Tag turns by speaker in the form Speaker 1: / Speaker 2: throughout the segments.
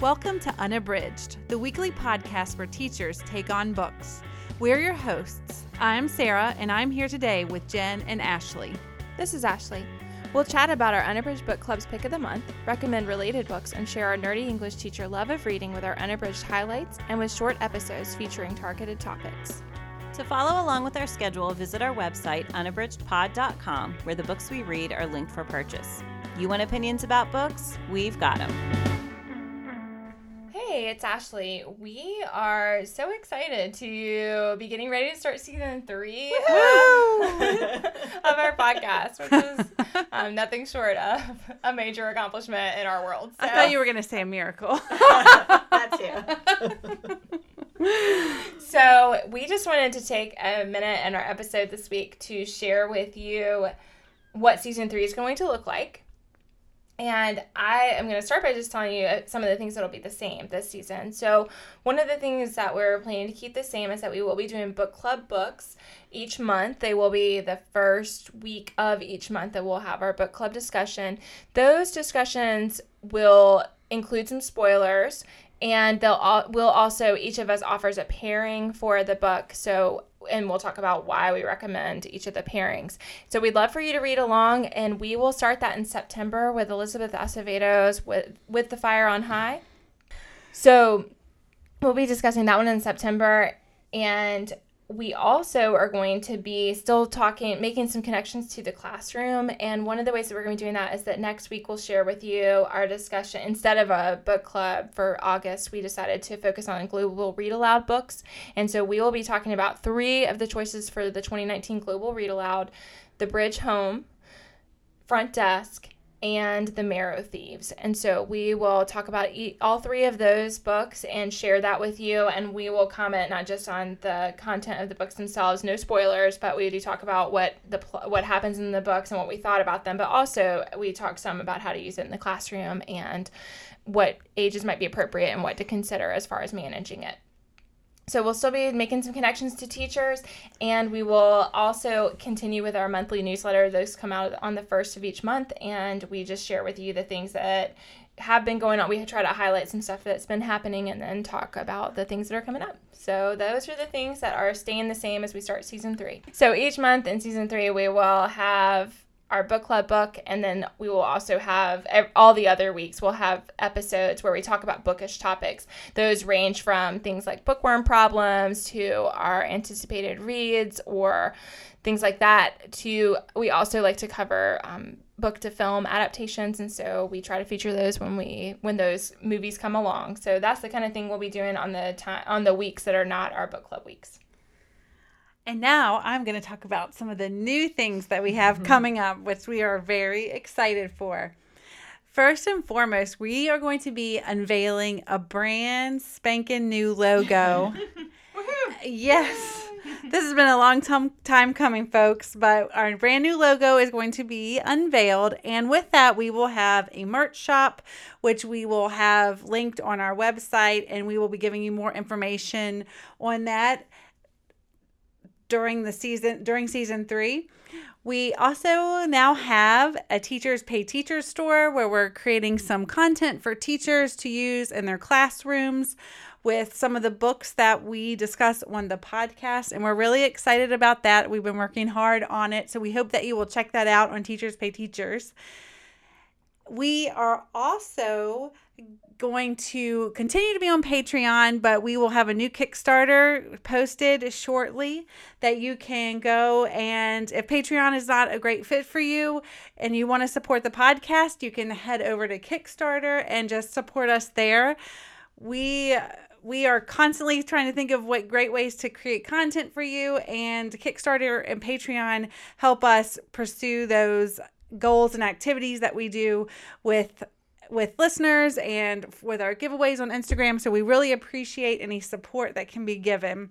Speaker 1: Welcome to Unabridged, the weekly podcast where teachers take on books. We're your hosts. I'm Sarah, and I'm here today with Jen and Ashley.
Speaker 2: This is Ashley. We'll chat about our Unabridged Book Club's pick of the month, recommend related books, and share our nerdy English teacher love of reading with our unabridged highlights and with short episodes featuring targeted topics.
Speaker 3: To follow along with our schedule, visit our website, unabridgedpod.com, where the books we read are linked for purchase. You want opinions about books? We've got them.
Speaker 2: Hey, it's Ashley. We are so excited to be getting ready to start season three of, of our podcast, which is um, nothing short of a major accomplishment in our world.
Speaker 1: I thought you were going to say a miracle.
Speaker 3: that
Speaker 2: too. so, we just wanted to take a minute in our episode this week to share with you what season three is going to look like and I am going to start by just telling you uh, some of the things that'll be the same this season. So, one of the things that we're planning to keep the same is that we will be doing book club books each month. They will be the first week of each month that we'll have our book club discussion. Those discussions will include some spoilers and they'll all, will also each of us offers a pairing for the book so and we'll talk about why we recommend each of the pairings. So we'd love for you to read along, and we will start that in September with Elizabeth Acevedo's with with the Fire on High. So we'll be discussing that one in September, and we also are going to be still talking, making some connections to the classroom. And one of the ways that we're going to be doing that is that next week we'll share with you our discussion. Instead of a book club for August, we decided to focus on global read aloud books. And so we will be talking about three of the choices for the 2019 Global Read Aloud The Bridge Home, Front Desk, and The Marrow Thieves. And so we will talk about all three of those books and share that with you. And we will comment not just on the content of the books themselves, no spoilers, but we do talk about what the what happens in the books and what we thought about them. But also we talk some about how to use it in the classroom and what ages might be appropriate and what to consider as far as managing it. So we'll still be making some connections to teachers, and we will also continue with our monthly newsletter. Those come out on the first of each month, and we just share with you the things that have been going on. We try to highlight some stuff that's been happening and then talk about the things that are coming up. So those are the things that are staying the same as we start season three. So each month in season three, we will have our book club book and then we will also have all the other weeks we'll have episodes where we talk about bookish topics. Those range from things like bookworm problems to our anticipated reads or things like that to we also like to cover um, book to film adaptations and so we try to feature those when we when those movies come along. So that's the kind of thing we'll be doing on the time on the weeks that are not our book club weeks
Speaker 1: and now I'm going to talk about some of the new things that we have mm-hmm. coming up, which we are very excited for. First and foremost, we are going to be unveiling a brand spanking new logo. yes. This has been a long tom- time coming, folks, but our brand new logo is going to be unveiled. And with that, we will have a merch shop, which we will have linked on our website, and we will be giving you more information on that during the season during season three. We also now have a Teachers Pay Teachers store where we're creating some content for teachers to use in their classrooms with some of the books that we discuss on the podcast. And we're really excited about that. We've been working hard on it. So we hope that you will check that out on Teachers Pay Teachers. We are also going to continue to be on Patreon, but we will have a new Kickstarter posted shortly that you can go and if Patreon is not a great fit for you and you want to support the podcast, you can head over to Kickstarter and just support us there. We we are constantly trying to think of what great ways to create content for you and Kickstarter and Patreon help us pursue those goals and activities that we do with with listeners and with our giveaways on Instagram. So we really appreciate any support that can be given.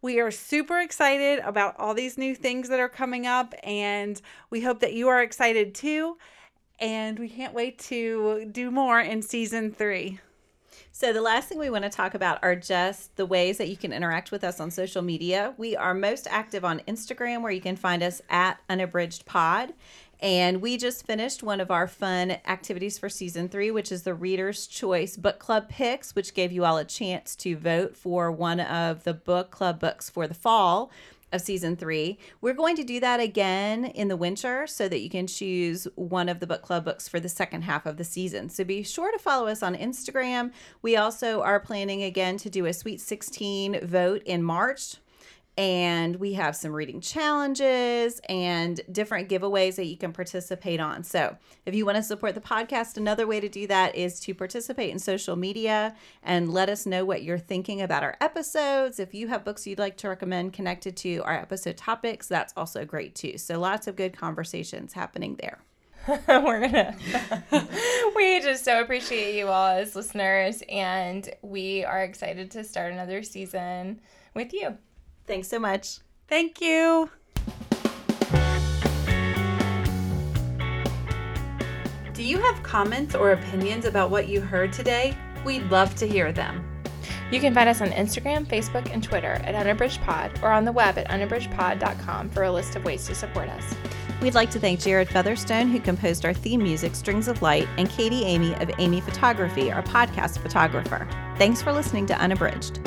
Speaker 1: We are super excited about all these new things that are coming up, and we hope that you are excited too. And we can't wait to do more in season three.
Speaker 3: So, the last thing we want to talk about are just the ways that you can interact with us on social media. We are most active on Instagram, where you can find us at Unabridged Pod. And we just finished one of our fun activities for season three, which is the Reader's Choice Book Club picks, which gave you all a chance to vote for one of the book club books for the fall of season three. We're going to do that again in the winter so that you can choose one of the book club books for the second half of the season. So be sure to follow us on Instagram. We also are planning again to do a Sweet 16 vote in March and we have some reading challenges and different giveaways that you can participate on. So, if you want to support the podcast, another way to do that is to participate in social media and let us know what you're thinking about our episodes. If you have books you'd like to recommend connected to our episode topics, that's also great too. So, lots of good conversations happening there.
Speaker 2: We're gonna. we just so appreciate you all as listeners, and we are excited to start another season with you.
Speaker 3: Thanks so much.
Speaker 1: Thank you. Do you have comments or opinions about what you heard today? We'd love to hear them.
Speaker 2: You can find us on Instagram, Facebook, and Twitter at UnabridgedPod or on the web at unabridgedpod.com for a list of ways to support us.
Speaker 3: We'd like to thank Jared Featherstone, who composed our theme music, Strings of Light, and Katie Amy of Amy Photography, our podcast photographer. Thanks for listening to Unabridged.